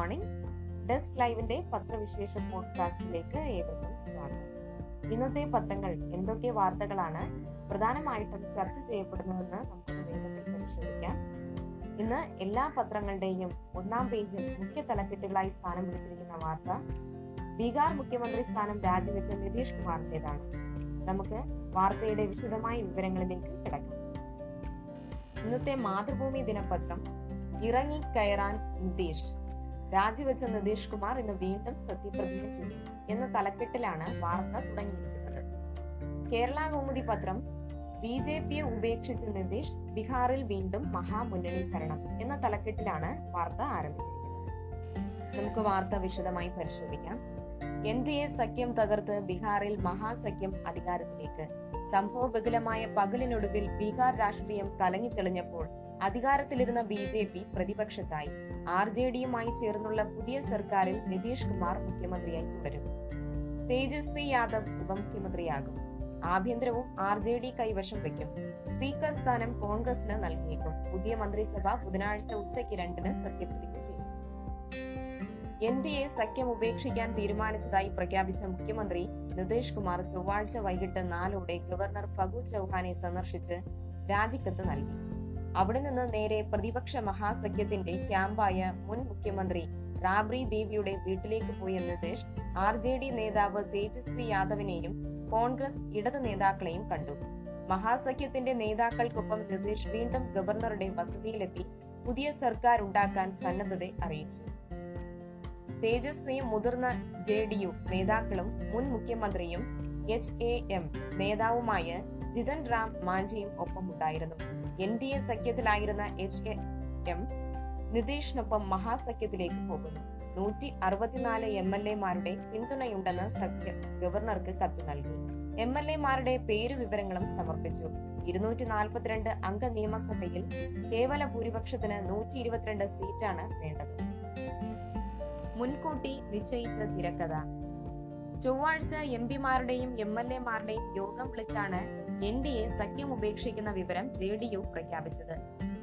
Morning desk ലൈവിന്റെ പത്രവിശേഷ പോഡ്കാസ്റ്റിലേക്ക് ഏവർക്കും സ്വാഗതം. ഇന്നത്തെ പത്രങ്ങൾ എന്തൊക്കെ വാർത്തകളാണ് പ്രധാനമായിട്ടും ചർച്ച ചെയ്യപ്പെടുന്നതെന്ന് നമുക്കൊന്ന് വേഗത്തിൽ പരിശോധിക്കാം. ഇന്ന് എല്ലാ പത്രങ്ങളുടെയും ഒന്നാം പേജിൽ മുഖ്യ തലക്കെട്ടുകളായി സ്ഥാനം പിടിച്ചിരിക്കുന്ന വാർത്ത ബീഹാർ മുഖ്യമന്ത്രി സ്ഥാനം രാജിവെച്ച നിതീഷ് കുമാറിന്റേതാണ്. നമുക്ക് വാർത്തയുടെ വിശദമായ വിവരങ്ങളിലേക്ക് കിടക്കാം. ഇന്നത്തെ മാതൃഭൂമി ദിനപത്രം ഇറങ്ങി കയറാൻ നിതീഷ്. രാജിവെച്ച നിതീഷ് കുമാർ ഇന്ന് വീണ്ടും സത്യപ്രതിജ്ഞ ചെയ്യും എന്ന തലക്കെട്ടിലാണ് വാർത്ത തുടങ്ങിയിരിക്കുന്നത്. കേരള കൗമുദി പത്രം ബി ജെ പിയെ ഉപേക്ഷിച്ച നിതീഷ് ബീഹാറിൽ വീണ്ടും മഹാമുന്നണി ഭരണം എന്ന തലക്കെട്ടിലാണ് വാർത്ത ആരംഭിച്ചിരിക്കുന്നത്. നമുക്ക് വാർത്ത വിശദമായി പരിശോധിക്കാം. എൻ ഡി എ സഖ്യം തകർത്ത് ബീഹാറിൽ മഹാസഖ്യം അധികാരത്തിലേക്ക്. സംഭവബഹുലമായ പകലിനൊടുവിൽ ബീഹാർ രാഷ്ട്രീയം കലങ്ങിത്തെളിഞ്ഞപ്പോൾ അധികാരത്തിലിരുന്ന ബി ജെ പി പ്രതിപക്ഷത്തായി. ആർ ജെ ഡിയുമായി ചേർന്നുള്ള പുതിയ സർക്കാരിൽ നിതീഷ് കുമാർ മുഖ്യമന്ത്രിയായി തുടരും. തേജസ്വി യാദവ് ഉപമുഖ്യമന്ത്രിയാകും. ആഭ്യന്തരവും ആർ ജെ ഡി കൈവശം വയ്ക്കും. സ്പീക്കർ സ്ഥാനം കോൺഗ്രസിന് നൽകിയേക്കും. പുതിയ മന്ത്രിസഭ ബുധനാഴ്ച ഉച്ചയ്ക്ക് രണ്ടിന് സത്യപ്രതിജ്ഞ ചെയ്യും. എൻ ഡി എ സഖ്യം ഉപേക്ഷിക്കാൻ തീരുമാനിച്ചതായി പ്രഖ്യാപിച്ച മുഖ്യമന്ത്രി നിതീഷ് കുമാർ ചൊവ്വാഴ്ച വൈകിട്ട് നാലോടെ ഗവർണർ ഫഗു ചൌഹാനെ സന്ദർശിച്ച് രാജിക്കത്ത് നൽകി. അവിടെ നിന്ന് നേരെ പ്രതിപക്ഷ മഹാസഖ്യത്തിന്റെ ക്യാമ്പായ മുൻ മുഖ്യമന്ത്രി റാബ്രി ദേവിയുടെ വീട്ടിലേക്ക് പോയ നിതീഷ് ആർ ജെ ഡി നേതാവ് തേജസ്വി യാദവിനെയും കോൺഗ്രസ് ഇടത് നേതാക്കളെയും കണ്ടു. മഹാസഖ്യത്തിന്റെ നേതാക്കൾക്കൊപ്പം നിതീഷ് വീണ്ടും ഗവർണറുടെ വസതിയിലെത്തി പുതിയ സർക്കാർ ഉണ്ടാക്കാൻ സന്നദ്ധത അറിയിച്ചു. തേജസ്വിയും മുതിർന്ന ജെ ഡി യു നേതാക്കളും മുൻ മുഖ്യമന്ത്രിയും എച്ച് എ എം നേതാവുമായ ജിതൻ റാം മാഞ്ചിയും ഒപ്പമുണ്ടായിരുന്നു. എൻ ഡി എ സഖ്യത്തിലായിരുന്ന എച്ച് എ എം നിതീഷിനൊപ്പം മഹാസഖ്യത്തിലേക്ക് പോകുന്നു. നൂറ്റി അറുപത്തിനാല് എം എൽ എമാരുടെ പിന്തുണയുണ്ടെന്ന് സഖ്യം ഗവർണർക്ക് കത്ത് നൽകി. എം എൽ എമാരുടെ പേരു വിവരങ്ങളും സമർപ്പിച്ചു. ഇരുന്നൂറ്റി നാൽപ്പത്തിരണ്ട് അംഗ നിയമസഭയിൽ കേവല ഭൂരിപക്ഷത്തിന് നൂറ്റി ഇരുപത്തിരണ്ട് സീറ്റാണ് വേണ്ടത്. മുൻകൂട്ടി നിശ്ചയിച്ച തിരക്കഥ. ചൊവ്വാഴ്ച എം പിമാരുടെയും എം എൽ എമാരുടെയും യോഗം വിളിച്ചാണ് എൻ ഡി എ സഖ്യം ഉപേക്ഷിക്കുന്ന വിവരം ജെ ഡി യു പ്രഖ്യാപിച്ചത്.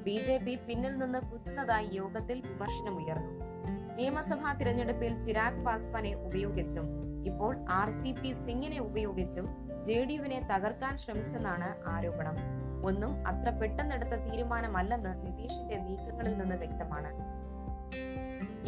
ബി ജെ പി പിന്നിൽ നിന്ന് കുത്തുന്നതായി യോഗത്തിൽ വിമർശനമുയർന്നു. നിയമസഭാ തിരഞ്ഞെടുപ്പിൽ ചിരാഗ് പാസ്വാനെ ഉപയോഗിച്ചും ഇപ്പോൾ ആർ സി പി സിംഗിനെ ഉപയോഗിച്ചും ജെ ഡി യുവിനെ തകർക്കാൻ ശ്രമിച്ചെന്നാണ് ആരോപണം. ഒന്നും അത്ര പെട്ടെന്നെടുത്ത തീരുമാനമല്ലെന്ന് നിതീഷിന്റെ നീക്കങ്ങളിൽ നിന്ന് വ്യക്തമാണ്.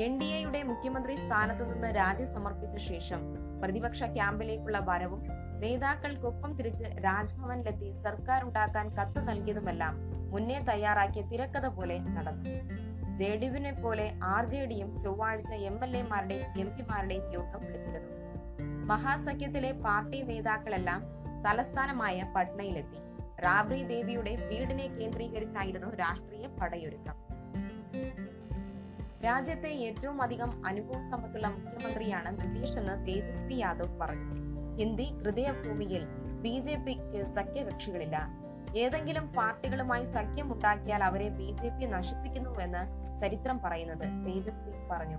എൻ ഡി എയുടെ മുഖ്യമന്ത്രി സ്ഥാനത്തു നിന്ന് രാജി സമർപ്പിച്ച ശേഷം പ്രതിപക്ഷ ക്യാമ്പിലേക്കുള്ള വരവും നേതാക്കൾക്കൊപ്പം തിരിച്ച് രാജ്ഭവനിലെത്തി സർക്കാർ ഉണ്ടാക്കാൻ കത്ത് നൽകിയതുമെല്ലാം മുന്നേ തയ്യാറാക്കിയ തിരക്കഥ പോലെ നടന്നു. ജെ ഡി പോലെ ആർ ജെ ഡിയും ചൊവ്വാഴ്ച എം എൽ എമാരുടെയും എം പിമാരുടെയും യോഗം വിളിച്ചിരുന്നു. മഹാസഖ്യത്തിലെ പാർട്ടി നേതാക്കളെല്ലാം തലസ്ഥാനമായ പട്നയിലെത്തി. റാബ്രി ദേവിയുടെ വീടിനെ കേന്ദ്രീകരിച്ചായിരുന്നു രാഷ്ട്രീയ പടയൊരുക്കം. രാജ്യത്തെ ഏറ്റവും അധികം അനുഭവ സമ്പത്തുള്ള മുഖ്യമന്ത്രിയാണ് നിതീഷ് എന്ന് തേജസ്വി യാദവ് പറഞ്ഞു. ഹിന്ദി ഹൃദയഭൂമിയിൽ ബി ജെ പിക്ക് സഖ്യകക്ഷികളില്ല. ഏതെങ്കിലും പാർട്ടികളുമായി സഖ്യം ഉണ്ടാക്കിയാൽ അവരെ ബി ജെ പി നശിപ്പിക്കുന്നുവെന്ന് ചരിത്രം പറയുന്നത് തേജസ്വി പറഞ്ഞു.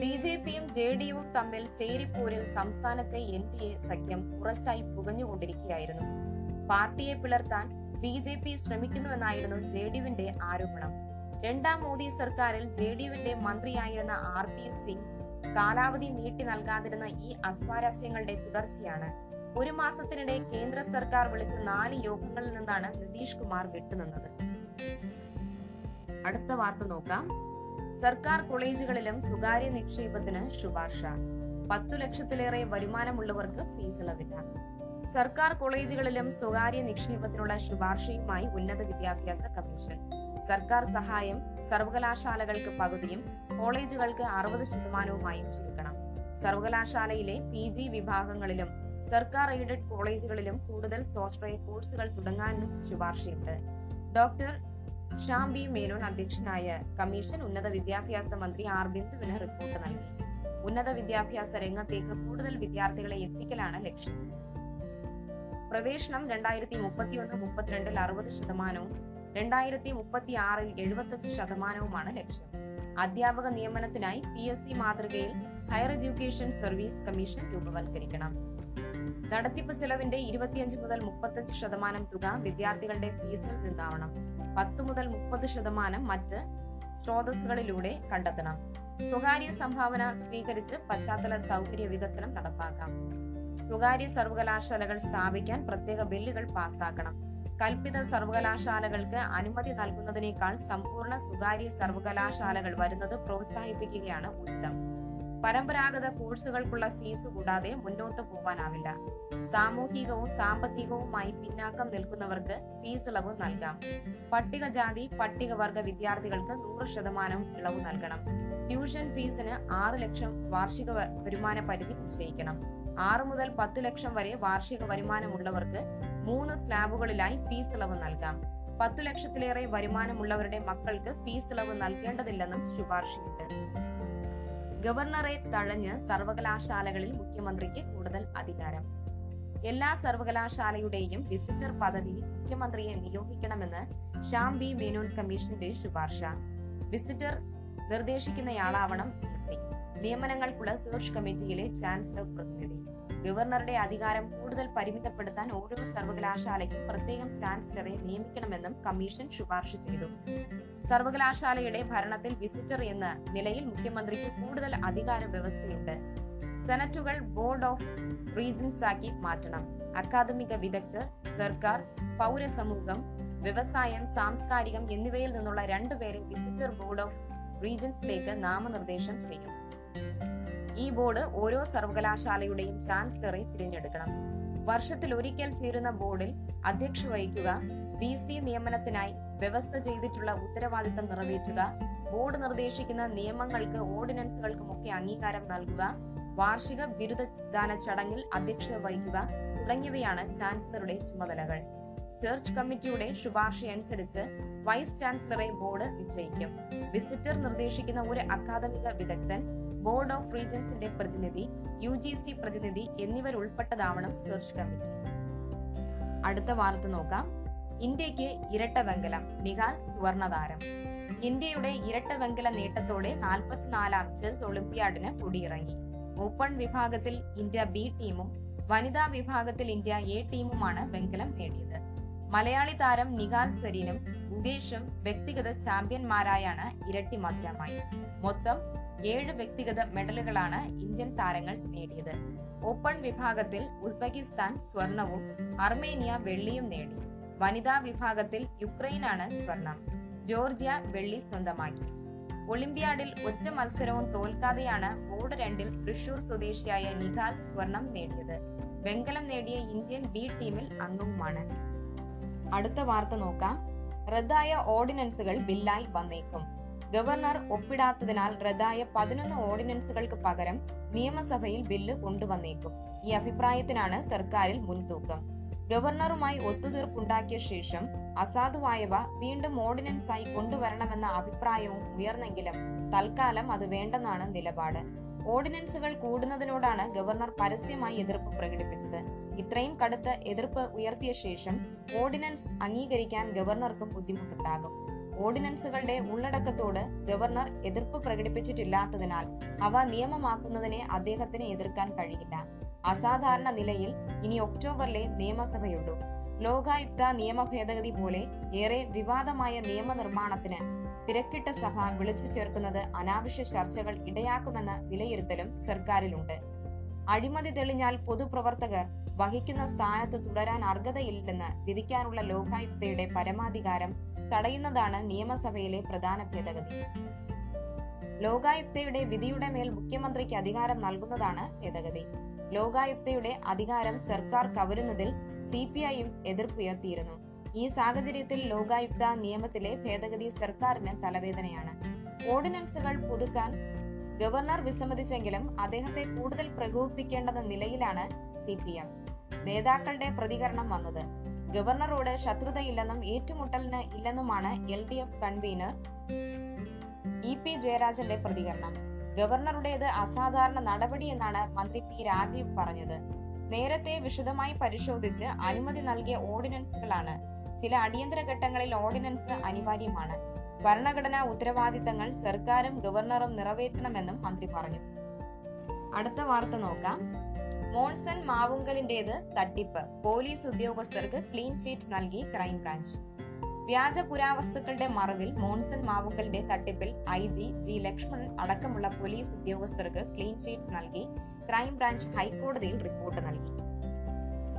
ബി ജെ പിയും ജെ ഡി യുവും തമ്മിൽ ചേരിപ്പോരിൽ സംസ്ഥാനത്തെ എൻ ഡി എ സഖ്യം കുറച്ചായി പുകഞ്ഞുകൊണ്ടിരിക്കുകയായിരുന്നു. പാർട്ടിയെ പിളർത്താൻ ബി ജെ പി ശ്രമിക്കുന്നുവെന്നായിരുന്നു ജെ ഡി യുവിന്റെ ആരോപണം. രണ്ടാം മോദി സർക്കാരിൽ ജെ ഡി യുവിന്റെ മന്ത്രിയായിരുന്ന ആർ പി സിംഗ് കാലാവധി നീട്ടി നൽകാതിരുന്ന ഈ അസ്വാരസ്യങ്ങളുടെ തുടർച്ചയാണ്. ഒരു മാസത്തിനിടെ കേന്ദ്ര സർക്കാർ വിളിച്ച നാല് യോഗങ്ങളിൽ നിന്നാണ് നിതീഷ് കുമാർ വിട്ടുനിന്നത്. അടുത്ത വാർത്ത നോക്കാം. സർക്കാർ കോളേജുകളിലും സ്വകാര്യ നിക്ഷേപത്തിന് ശുപാർശ. പത്തു ലക്ഷത്തിലേറെ വരുമാനമുള്ളവർക്ക് ഫീസ് ഇളവില്ല. സർക്കാർ കോളേജുകളിലും സ്വകാര്യ നിക്ഷേപത്തിനുള്ള ശുപാർശയുമായി ഉന്നത വിദ്യാഭ്യാസ കമ്മീഷൻ. സർക്കാർ സഹായം സർവകലാശാലകൾക്ക് പകുതിയും കോളേജുകൾക്ക് അറുപത് ശതമാനവുമായും ചുരുക്കണം. സർവകലാശാലയിലെ പി ജി വിഭാഗങ്ങളിലും സർക്കാർ എയ്ഡഡ് കോളേജുകളിലും കൂടുതൽ സ്വാശ്രയ കോഴ്സുകൾ തുടങ്ങാനും ശുപാർശയുണ്ട്. ഡോക്ടർ ഷാം ബി മേനോൻ അധ്യക്ഷനായ കമ്മീഷൻ ഉന്നത വിദ്യാഭ്യാസ മന്ത്രി ആർ ബിന്ദുവിന് റിപ്പോർട്ട് നൽകി. ഉന്നത വിദ്യാഭ്യാസ രംഗത്തേക്ക് കൂടുതൽ വിദ്യാർത്ഥികളെ എത്തിക്കലാണ് ലക്ഷ്യം. പ്രവേശനം രണ്ടായിരത്തി മുപ്പത്തിയൊന്ന് മുപ്പത്തിരണ്ടിൽ അറുപത് ശതമാനവും രണ്ടായിരത്തി മുപ്പത്തി ആറിൽ എഴുപത്തഞ്ച് ശതമാനവുമാണ് ലക്ഷ്യം. അധ്യാപക നിയമനത്തിനായി പി എസ് സി മാതൃകയിൽ ഹയർ എഡ്യൂക്കേഷൻ സർവീസ് കമ്മീഷൻ രൂപവൽക്കരിക്കണം നടത്തിപ്പ് ചെലവിന്റെ ഇരുപത്തിയഞ്ച് മുതൽ മുപ്പത്തഞ്ച് ശതമാനം തുക വിദ്യാർത്ഥികളുടെ ഫീസിൽ നിന്നാവണം. പത്ത് മുതൽ മുപ്പത് ശതമാനം മറ്റ് സ്രോതസ്സുകളിലൂടെ കണ്ടെത്തണം. സ്വകാര്യ സംഭാവന സ്വീകരിച്ച് പശ്ചാത്തല സൗകര്യ വികസനം നടപ്പാക്കാം. സ്വകാര്യ സർവകലാശാലകൾ സ്ഥാപിക്കാൻ പ്രത്യേക ബില്ലുകൾ പാസാക്കണം. കൽപ്പിത സർവകലാശാലകൾക്ക് അനുമതി നൽകുന്നതിനേക്കാൾ സമ്പൂർണ സ്വകാര്യ സർവകലാശാലകൾ വരുന്നത് പ്രോത്സാഹിപ്പിക്കുകയാണ് ഉചിതം. പരമ്പരാഗത കോഴ്സുകൾക്കുള്ള ഫീസ് കൂടാതെ മുന്നോട്ട് പോകാനാവില്ല സാമൂഹികവും സാമ്പത്തികവുമായി പിന്നാക്കം നിൽക്കുന്നവർക്ക് ഫീസ് ഇളവ് നൽകാം. പട്ടികജാതി പട്ടികവർഗ വിദ്യാർത്ഥികൾക്ക് നൂറ് ശതമാനം ഇളവ് നൽകണം. ട്യൂഷൻ ഫീസിന് ആറ് ലക്ഷം വാർഷിക വരുമാന പരിധി നിശ്ചയിക്കണം. ആറ് മുതൽ പത്ത് ലക്ഷം വരെ വാർഷിക വരുമാനമുള്ളവർക്ക് മൂന്ന് സ്ലാബുകളിലായി ഫീസ് ഇളവ് നൽകാം. പത്തു ലക്ഷത്തിലേറെ വരുമാനമുള്ളവരുടെ മക്കൾക്ക് ഫീസ് ഇളവ് നൽകേണ്ടതില്ലെന്നും ശുപാർശയുണ്ട്. ഗവർണറെ തഴഞ്ഞ് സർവകലാശാലകളിൽ മുഖ്യമന്ത്രിക്ക് കൂടുതൽ അധികാരം. എല്ലാ സർവകലാശാലയുടെയും വിസിറ്റർ പദവിയിൽ മുഖ്യമന്ത്രിയെ നിയോഗിക്കണമെന്ന് ശ്യാം ബി മേനോൻ കമ്മീഷന്റെ ശുപാർശ. വിസിറ്റർ നിർദ്ദേശിക്കുന്നയാളാവണം വി സി. നിയമനങ്ങൾക്കുള്ള സെർച്ച് കമ്മിറ്റിയിലെ ചാൻസലർ പ്രതിനിധി. ഗവർണറുടെ അധികാരം കൂടുതൽ പരിമിതപ്പെടുത്താൻ ഓരോ സർവകലാശാലയ്ക്കും പ്രത്യേകം ചാൻസലറെ നിയമിക്കണമെന്നും കമ്മീഷൻ ശുപാർശ ചെയ്തു. സർവകലാശാലയുടെ ഭരണത്തിൽ വിസിറ്റർ എന്ന നിലയിൽ മുഖ്യമന്ത്രിക്ക് കൂടുതൽ അധികാര വ്യവസ്ഥയുണ്ട്. സെനറ്റുകൾ ബോർഡ് ഓഫ് റീജൻസ് ആക്കി മാറ്റണം. അക്കാദമിക വിദഗ്ധർ സർക്കാർ പൗരസമൂഹം വ്യവസായം സാംസ്കാരികം എന്നിവയിൽ നിന്നുള്ള രണ്ടുപേരെ വിസിറ്റർ ബോർഡ് ഓഫ് റീജൻസിലേക്ക് നാമനിർദ്ദേശം ചെയ്യും. ഈ ബോർഡ് ഓരോ സർവകലാശാലയുടെയും ചാൻസലറെ തിരഞ്ഞെടുക്കണം. വർഷത്തിൽ ഒരിക്കൽ ചേരുന്ന ബോർഡിൽ അധ്യക്ഷ വഹിക്കുക വി സി നിയമനത്തിനായി വ്യവസ്ഥ ചെയ്തിട്ടുള്ള ഉത്തരവാദിത്തം നിറവേറ്റുക ബോർഡ് നിർദ്ദേശിക്കുന്ന നിയമങ്ങൾക്ക് ഓർഡിനൻസുകൾക്കുമൊക്കെ അംഗീകാരം നൽകുക വാർഷിക ബിരുദദാന ചടങ്ങിൽ അധ്യക്ഷത വഹിക്കുക തുടങ്ങിയവയാണ് ചാൻസലറുടെ ചുമതലകൾ. സെർച്ച് കമ്മിറ്റിയുടെ ശുപാർശയനുസരിച്ച് വൈസ് ചാൻസലറെ ബോർഡ് നിശ്ചയിക്കും. വിസിറ്റർ നിർദ്ദേശിക്കുന്ന ഒരു അക്കാദമിക വിദഗ്ധൻ ബോർഡ് ഓഫ് റീജൻസിന്റെ പ്രതിനിധി യു ജി സി പ്രതിനിധി എന്നിവരുൾപ്പെട്ടതാവണം സെർച്ച് കമ്മിറ്റി. അടുത്ത വാർത്ത നോക്കാം. ഇന്ത്യയ്ക്ക് ഇരട്ട വെങ്കലം നിഹാൽ സുവർണതാരം. ഇന്ത്യയുടെ ഇരട്ട വെങ്കല നേട്ടത്തോടെ നാൽപ്പത്തിനാലാം ചെസ് ഒളിമ്പ്യാഡിന് കുടിയിറങ്ങി. ഓപ്പൺ വിഭാഗത്തിൽ ഇന്ത്യ ബി ടീമും വനിതാ വിഭാഗത്തിൽ ഇന്ത്യ എ ടീമുമാണ് വെങ്കലം നേടിയത്. മലയാളി താരം നിഹാൽ സരീനും ഉദേശും വ്യക്തിഗത ചാമ്പ്യന്മാരായാണ് ഇരട്ടി മധുരമായി. മൊത്തം ഏഴ് വ്യക്തിഗത മെഡലുകളാണ് ഇന്ത്യൻ താരങ്ങൾ നേടിയത്. ഓപ്പൺ വിഭാഗത്തിൽ ഉസ്ബെക്കിസ്ഥാൻ സ്വർണവും അർമേനിയ വെള്ളിയും നേടി. വനിതാ വിഭാഗത്തിൽ യുക്രൈനാണ് സ്വർണം. ജോർജിയ വെള്ളി സ്വന്തമാക്കി. ഒളിമ്പ്യാഡിൽ ഒറ്റ മത്സരവും തോൽക്കാതെയാണ് ബോർഡ് രണ്ടിൽ തൃശൂർ സ്വദേശിയായ നിഖാൽ സ്വർണം നേടിയത്. വെങ്കലം നേടിയ ഇന്ത്യൻ ബി ടീമിൽ അംഗവുമാണ്. അടുത്ത വാർത്ത നോക്കാം. റദ്ദായ ഓർഡിനൻസുകൾ ബില്ലായി വന്നേക്കും. ഗവർണർ ഒപ്പിടാത്തതിനാൽ റദ്ദായ പതിനൊന്ന് ഓർഡിനൻസുകൾക്ക് പകരം നിയമസഭയിൽ ബില്ല് കൊണ്ടുവന്നേക്കും. ഈ അഭിപ്രായത്തിനാണ് സർക്കാരിൽ മുൻതൂക്കം. ഗവർണറുമായി ഒത്തുതീർപ്പുണ്ടാക്കിയ ശേഷം അസാധുവായവ വീണ്ടും ഓർഡിനൻസായി കൊണ്ടുവരണമെന്ന അഭിപ്രായവും ഉയർന്നെങ്കിലും തൽക്കാലം അത് വേണ്ടെന്നാണ് നിലപാട്. ഓർഡിനൻസുകൾ കൂടുന്നതിനോടാണ് ഗവർണർ പരസ്യമായി എതിർപ്പ് പ്രകടിപ്പിച്ചത്. ഇത്രയും കടുത്ത എതിർപ്പ് ഉയർത്തിയ ശേഷം ഓർഡിനൻസ് അംഗീകരിക്കാൻ ഗവർണർക്ക് ബുദ്ധിമുട്ടുണ്ടാകും. ഓർഡിനൻസുകളുടെ ഉള്ളടക്കത്തോട് ഗവർണർ എതിർപ്പ് പ്രകടിപ്പിച്ചിട്ടില്ലാത്തതിനാൽ അവ നിയമമാക്കുന്നതിനെ അദ്ദേഹത്തിന് എതിർക്കാൻ കഴിയില്ല. അസാധാരണ നിലയിൽ ഇനി ഒക്ടോബറിലെ നിയമസഭയുള്ളൂ. ലോകായുക്ത നിയമ ഭേദഗതി പോലെ ഏറെ വിവാദമായ നിയമനിർമ്മാണത്തിന് തിരക്കിട്ട സഭ വിളിച്ചു ചേർക്കുന്നത് അനാവശ്യ ചർച്ചകൾ ഇടയാക്കുമെന്ന വിലയിരുത്തലും സർക്കാരിലുണ്ട്. അഴിമതി തെളിഞ്ഞാൽ പൊതുപ്രവർത്തകർ വഹിക്കുന്ന സ്ഥാനത്ത് തുടരാൻ അർഹതയില്ലെന്ന് വിധിക്കാനുള്ള ലോകായുക്തയുടെ പരമാധികാരം തടയുന്നതാണ് നിയമസഭയിലെ പ്രധാന ഭേദഗതി. ലോകായുക്തയുടെ വിധിയുടെ മേൽ മുഖ്യമന്ത്രിക്ക് അധികാരം നൽകുന്നതാണ് ഭേദഗതി. ലോകായുക്തയുടെ അധികാരം സർക്കാർ കവരുന്നതിൽ സി പി ഐയും എതിർപ്പുയർത്തിയിരുന്നു. ഈ സാഹചര്യത്തിൽ ലോകായുക്ത നിയമത്തിലെ ഭേദഗതി സർക്കാരിന് തലവേദനയാണ്. ഓർഡിനൻസുകൾ പുതുക്കാൻ ഗവർണർ വിസമ്മതിച്ചെങ്കിലും അദ്ദേഹത്തെ കൂടുതൽ പ്രകോപിപ്പിക്കേണ്ടെന്ന നിലയിലാണ് സി പി എം നേതാക്കളുടെ പ്രതികരണം വന്നത്. ഗവർണറോട് ശത്രുതയില്ലെന്നും ഏറ്റുമുട്ടലിന് ഇല്ലെന്നുമാണ് L D F convener E P ജയരാജന്റെ പ്രതികരണം. ഗവർണറുടേത് അസാധാരണ നടപടിയെന്നാണ് മന്ത്രി പി രാജീവ് പറഞ്ഞത്. നേരത്തെ വിശദമായി പരിശോധിച്ച് അനുമതി നൽകിയ ഓർഡിനൻസുകളാണ്. ചില അടിയന്തര ഘട്ടങ്ങളിൽ ഓർഡിനൻസ് അനിവാര്യമാണ്. ഭരണഘടനാ ഉത്തരവാദിത്തങ്ങൾ സർക്കാരും ഗവർണറും നിറവേറ്റണമെന്നും മന്ത്രി പറഞ്ഞു. അടുത്ത വാർത്ത നോക്കാം. മോൺസൺ മാവുങ്കലിന്റേത് തട്ടിപ്പ്. പോലീസ് ഉദ്യോഗസ്ഥർക്ക് ക്ലീൻ ചീറ്റ് നൽകി ക്രൈംബ്രാഞ്ച് വ്യാജ പുരാവസ്തുക്കളുടെ മറവിൽ മോൺസൺ മാവുങ്കലിന്റെ തട്ടിപ്പിൽ ഐ ജി ജി ലക്ഷ്മണൻ അടക്കമുള്ള പോലീസ് ഉദ്യോഗസ്ഥർക്ക് ക്ലീൻ ചീറ്റ് നൽകി ക്രൈംബ്രാഞ്ച് ഹൈക്കോടതിയിൽ റിപ്പോർട്ട് നൽകി.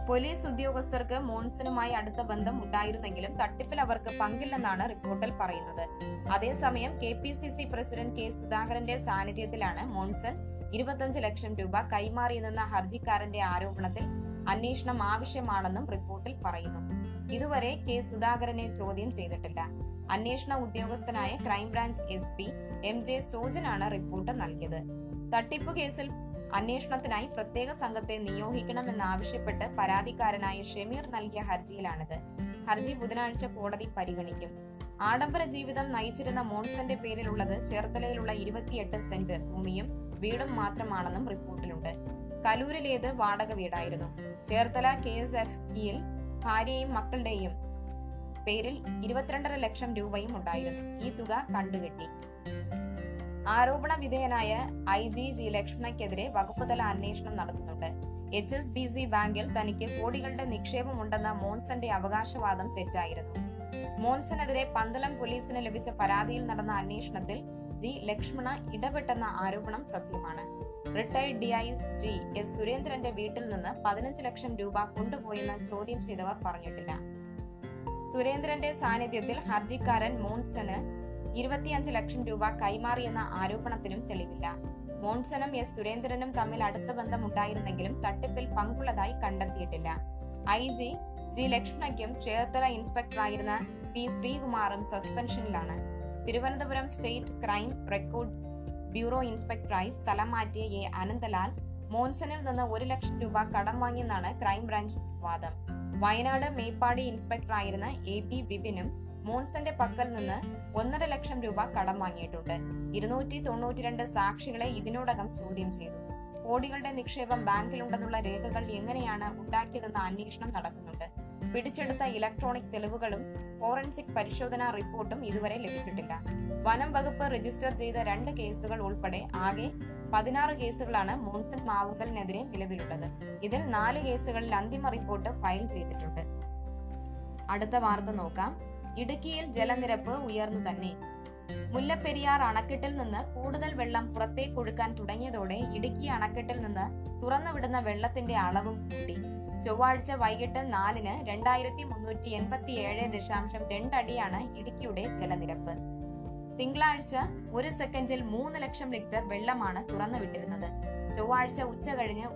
പോലീസ് ഉദ്യോഗസ്ഥർക്ക് മോൺസണുമായി അടുത്ത ബന്ധം ഉണ്ടായിരുന്നെങ്കിലും തട്ടിപ്പിൽ അവർക്ക് പങ്കില്ലെന്നാണ് റിപ്പോർട്ടിൽ പറയുന്നത്. അതേസമയം K P C C president K സുധാകരന്റെ സാന്നിധ്യത്തിലാണ് മോൺസൺ ഇരുപത്തഞ്ച് ലക്ഷം രൂപ കൈമാറിയെന്ന ഹർജിക്കാരന്റെ ആരോപണത്തിൽ അന്വേഷണം ആവശ്യമാണെന്നും റിപ്പോർട്ടിൽ പറയുന്നു. ഇതുവരെ കെ സുധാകരനെ ചോദ്യം ചെയ്തിട്ടില്ല. അന്വേഷണ ഉദ്യോഗസ്ഥനായ crime branch S P M J സോജനാണ് report നൽകിയത്. തട്ടിപ്പ് കേസിൽ അന്വേഷണത്തിനായി പ്രത്യേക സംഘത്തെ നിയോഗിക്കണമെന്നാവശ്യപ്പെട്ട് പരാതിക്കാരനായ ഷെമീർ നൽകിയ ഹർജിയിലാണിത്. ഹർജി ബുധനാഴ്ച കോടതി പരിഗണിക്കും. ആഡംബര ജീവിതം നയിച്ചിരുന്ന മോൺസന്റെ പേരിലുള്ളത് ചേർത്തലയിലുള്ള ഇരുപത്തിയെട്ട് സെന്റ് ഭൂമിയും വീടും മാത്രമാണെന്നും റിപ്പോർട്ടിലുണ്ട്. കലൂരിലേത് വാടക വീടായിരുന്നു. ചേർത്തല കെ എസ് എഫ് ഇയിൽ ഭാര്യയും മക്കളുടെയും പേരിൽ ഇരുപത്തിരണ്ടര ലക്ഷം രൂപയും ഉണ്ടായിരുന്നു. ഈ തുക കണ്ടുകെട്ടി. ആരോപണ വിധേയനായ ഐ ജി ജി ലക്ഷ്മണയ്ക്കെതിരെ വകുപ്പുതല അന്വേഷണം നടത്തുന്നുണ്ട്. എച്ച് എസ് ബി സി ബാങ്കിൽ തനിക്ക് കോടികളുടെ നിക്ഷേപമുണ്ടെന്ന മോൺസന്റെ അവകാശവാദം തെറ്റായിരുന്നു. മോൺസനെതിരെ പന്തളം പോലീസിന് ലഭിച്ച പരാതിയിൽ നടന്ന അന്വേഷണത്തിൽ ജി ലക്ഷ്മണ ഇടപെട്ടെന്ന ആരോപണം സത്യമാണ്. Retired D I G S സുരേന്ദ്രന്റെ വീട്ടിൽ നിന്ന് പതിനഞ്ച് ലക്ഷം രൂപ കൊണ്ടുപോയെന്ന് ചോദ്യം ചെയ്തവർ പറഞ്ഞിട്ടില്ല. സുരേന്ദ്രന്റെ സാന്നിധ്യത്തിൽ ഹർജിക്കാരൻ മോൺസന് ഇരുപത്തിയഞ്ച് ലക്ഷം രൂപ കൈമാറിയെന്ന ആരോപണത്തിനും തെളിവില്ല. മോൺസനും എസ്. സുരേന്ദ്രനും തമ്മിൽ അടുത്ത ബന്ധമുണ്ടായിരുന്നെങ്കിലും തട്ടിപ്പിൽ പങ്കുള്ളതായി കണ്ടെത്തിയിട്ടില്ല. ഐ. ജി. ജി. ലക്ഷ്മണയ്ക്കും ചേർത്തല ഇൻസ്പെക്ടറായിരുന്ന പി. ശ്രീകുമാറും സസ്പെൻഷനിലാണ്. Thiruvananthapuram state crime records bureau ഇൻസ്പെക്ടറായി സ്ഥലം മാറ്റിയ എ. അനന്തലാൽ മോൺസനിൽ നിന്ന് ഒരു ലക്ഷം രൂപ കടം വാങ്ങിയെന്നാണ് ക്രൈംബ്രാഞ്ച് വാദം. വയനാട് മേപ്പാടി ഇൻസ്പെക്ടറായിരുന്ന എ. പി. വിപിനും മോൺസന്റെ പക്കൽ നിന്ന് ഒന്നര ലക്ഷം രൂപ കടം വാങ്ങിയിട്ടുണ്ട്. ഇരുന്നൂറ്റി തൊണ്ണൂറ്റിരണ്ട് സാക്ഷികളെ ഇതിനോടകം ചോദ്യം ചെയ്തു. കോടികളുടെ നിക്ഷേപം ബാങ്കിലുണ്ടെന്നുള്ള രേഖകൾ എങ്ങനെയാണ് ഉണ്ടാക്കിയതെന്ന അന്വേഷണം നടക്കുന്നുണ്ട്. പിടിച്ചെടുത്ത ഇലക്ട്രോണിക് തെളിവുകളും ഫോറൻസിക് പരിശോധനാ റിപ്പോർട്ടും ഇതുവരെ ലഭിച്ചിട്ടില്ല. വനം വകുപ്പ് രജിസ്റ്റർ ചെയ്ത രണ്ട് കേസുകൾ ഉൾപ്പെടെ ആകെ പതിനാറ് കേസുകളാണ് മോൺസൺ മാവുങ്കലിനെതിരെ നിലവിലുള്ളത്. ഇതിൽ നാല് കേസുകളിൽ അന്തിമ റിപ്പോർട്ട് ഫയൽ ചെയ്തിട്ടുണ്ട്. അടുത്ത വാർത്ത നോക്കാം. ഇടുക്കിയിൽ ജലനിരപ്പ് ഉയർന്നു തന്നെ. മുല്ലപ്പെരിയാർ അണക്കെട്ടിൽ നിന്ന് കൂടുതൽ വെള്ളം പുറത്തേക്കൊഴുക്കാൻ തുടങ്ങിയതോടെ ഇടുക്കി അണക്കെട്ടിൽ നിന്ന് തുറന്നുവിടുന്ന വെള്ളത്തിന്റെ അളവും കൂട്ടി. ചൊവ്വാഴ്ച വൈകിട്ട് നാലിന് രണ്ടായിരത്തി മുന്നൂറ്റി എൺപത്തി ഏഴ് ദശാംശം രണ്ടടിയാണ് ഇടുക്കിയുടെ ജലനിരപ്പ്. തിങ്കളാഴ്ച ഒരു സെക്കൻഡിൽ മൂന്ന് ലക്ഷം ലിറ്റർ വെള്ളമാണ് തുറന്നുവിട്ടിരുന്നത്. ചൊവ്വാഴ്ച ഉച്ച കഴിഞ്ഞ്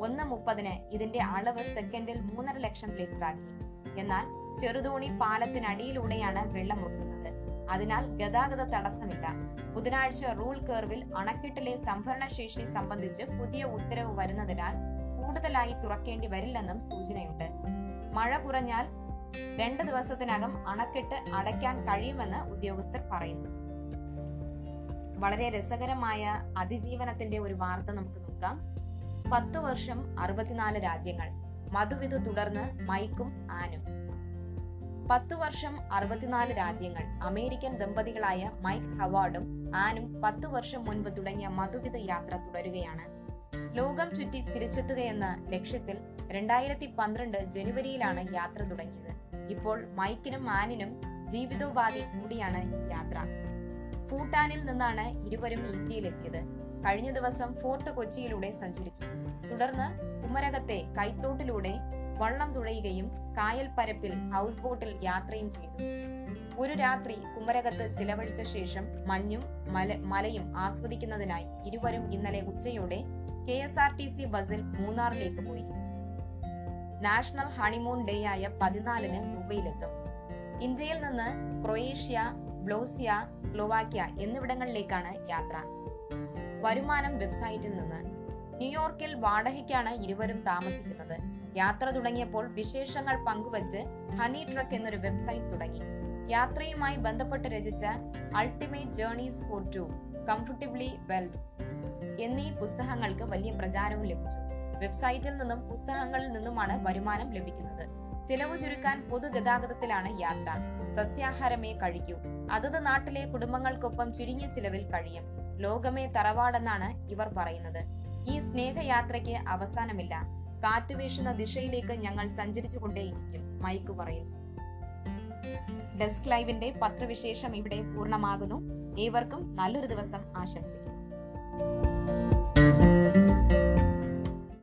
ഒന്ന് മുപ്പതിന് ഇതിന്റെ അളവ് സെക്കൻഡിൽ മൂന്നര ലക്ഷം ലിറ്ററാക്കി. എന്നാൽ ചെറുതോണി പാലത്തിനടിയിലൂടെയാണ് വെള്ളം ഒഴുകുന്നത് അതിനാൽ ഗതാഗത തടസ്സമില്ല. ബുധനാഴ്ച റൂൾ കർവിൽ അണക്കെട്ടിലെ സംഭരണശേഷി സംബന്ധിച്ച് പുതിയ ഉത്തരവ് വരുന്നതിനാൽ കൂടുതലായി തുറക്കേണ്ടി വരില്ലെന്നും സൂചനയുണ്ട്. മഴ കുറഞ്ഞാൽ രണ്ട് ദിവസത്തിനകം അണക്കെട്ട് അടയ്ക്കാൻ കഴിയുമെന്ന് ഉദ്യോഗസ്ഥർ പറയുന്നു. വളരെ രസകരമായ അതിജീവനത്തിന്റെ ഒരു വാർത്ത നമുക്ക് നോക്കാം. പത്തു വർഷം അറുപത്തിനാല് രാജ്യങ്ങൾ. മധുവിധു തുടർന്ന് മൈക്കും ആനും. പത്തു വർഷം അറുപത്തിനാല് രാജ്യങ്ങൾ അമേരിക്കൻ ദമ്പതികളായ മൈക്ക് ഹവാർഡും ആനും പത്ത് വർഷം മുൻപ് തുടങ്ങിയ മധുവിധ യാത്ര തുടരുകയാണ്. ലോകം ചുറ്റി തിരിച്ചെത്തുകയെന്ന ലക്ഷ്യത്തിൽ രണ്ടായിരത്തി പന്ത്രണ്ട് ജനുവരിയിലാണ് യാത്ര തുടങ്ങിയത്. ഇപ്പോൾ മൈക്കിനും ആനിനും ജീവിതോപാധി കൂടിയാണ് യാത്ര. ഭൂട്ടാനിൽ നിന്നാണ് ഇരുവരും ഇന്ത്യയിലെത്തിയത്. കഴിഞ്ഞ ദിവസം ഫോർട്ട് കൊച്ചിയിലൂടെ സഞ്ചരിച്ചു. തുടർന്ന് കുമരകത്തെ കൈത്തോട്ടിലൂടെ വള്ളം തുഴയുകയും കായൽ പരപ്പിൽ ഹൗസ് ബോട്ടിൽ യാത്രയും ചെയ്തു. ഒരു രാത്രി കുമരകത്ത് ചിലവഴിച്ച ശേഷം മഞ്ഞും മല മലയും ആസ്വദിക്കുന്നതിനായി ഇരുവരും ഇന്നലെ ഉച്ചയോടെ K S R T C ബസിൽ മൂന്നാറിലേക്ക് പോയി. നാഷണൽ ഹണിമൂൺ ഡേ ആയ പതിനാലിന് ദുബൈയിലെത്തും. ഇന്ത്യയിൽ നിന്ന് ക്രൊയേഷ്യ ബ്ലോസിയ സ്ലോവാക്യ എന്നിവിടങ്ങളിലേക്കാണ് യാത്ര. വരുമാനം വെബ്സൈറ്റിൽ നിന്ന്. ന്യൂയോർക്കിൽ വാടകയ്ക്കാണ് ഇരുവരും താമസിക്കുന്നത്. യാത്ര തുടങ്ങിയപ്പോൾ വിശേഷങ്ങൾ പങ്കുവച്ച് ഹണി ട്രക്ക് എന്നൊരു വെബ്സൈറ്റ് തുടങ്ങി. യാത്രയുമായി ബന്ധപ്പെട്ട് രചിച്ച ultimate journeys for two comfortably wild എന്നീ പുസ്തകങ്ങൾക്ക് വലിയ പ്രചാരവും ലഭിച്ചു. വെബ്സൈറ്റിൽ നിന്നും പുസ്തകങ്ങളിൽ നിന്നുമാണ് വരുമാനം ലഭിക്കുന്നത്. ചിലവ് ചുരുക്കാൻ പൊതുഗതാഗതത്തിലാണ് യാത്ര. സസ്യാഹാരമേ കഴിക്കൂ. അതത് നാട്ടിലെ കുടുംബങ്ങൾക്കൊപ്പം ചുരുങ്ങിയ ചിലവിൽ കഴിയും. ലോകമേ തറവാടെന്നാണ് ഇവർ പറയുന്നത്. ഈ സ്നേഹയാത്രയ്ക്ക് അവസാനമില്ല. കാറ്റ് വീശുന്ന ദിശയിലേക്ക് ഞങ്ങൾ സഞ്ചരിച്ചു മൈക്ക് പറയുന്നു. ഡെസ്ക് ലൈവിന്റെ പത്രവിശേഷം ഇവിടെ പൂർണമാകുന്നു. ഏവർക്കും നല്ലൊരു ദിവസം ആശംസിക്കുന്നു.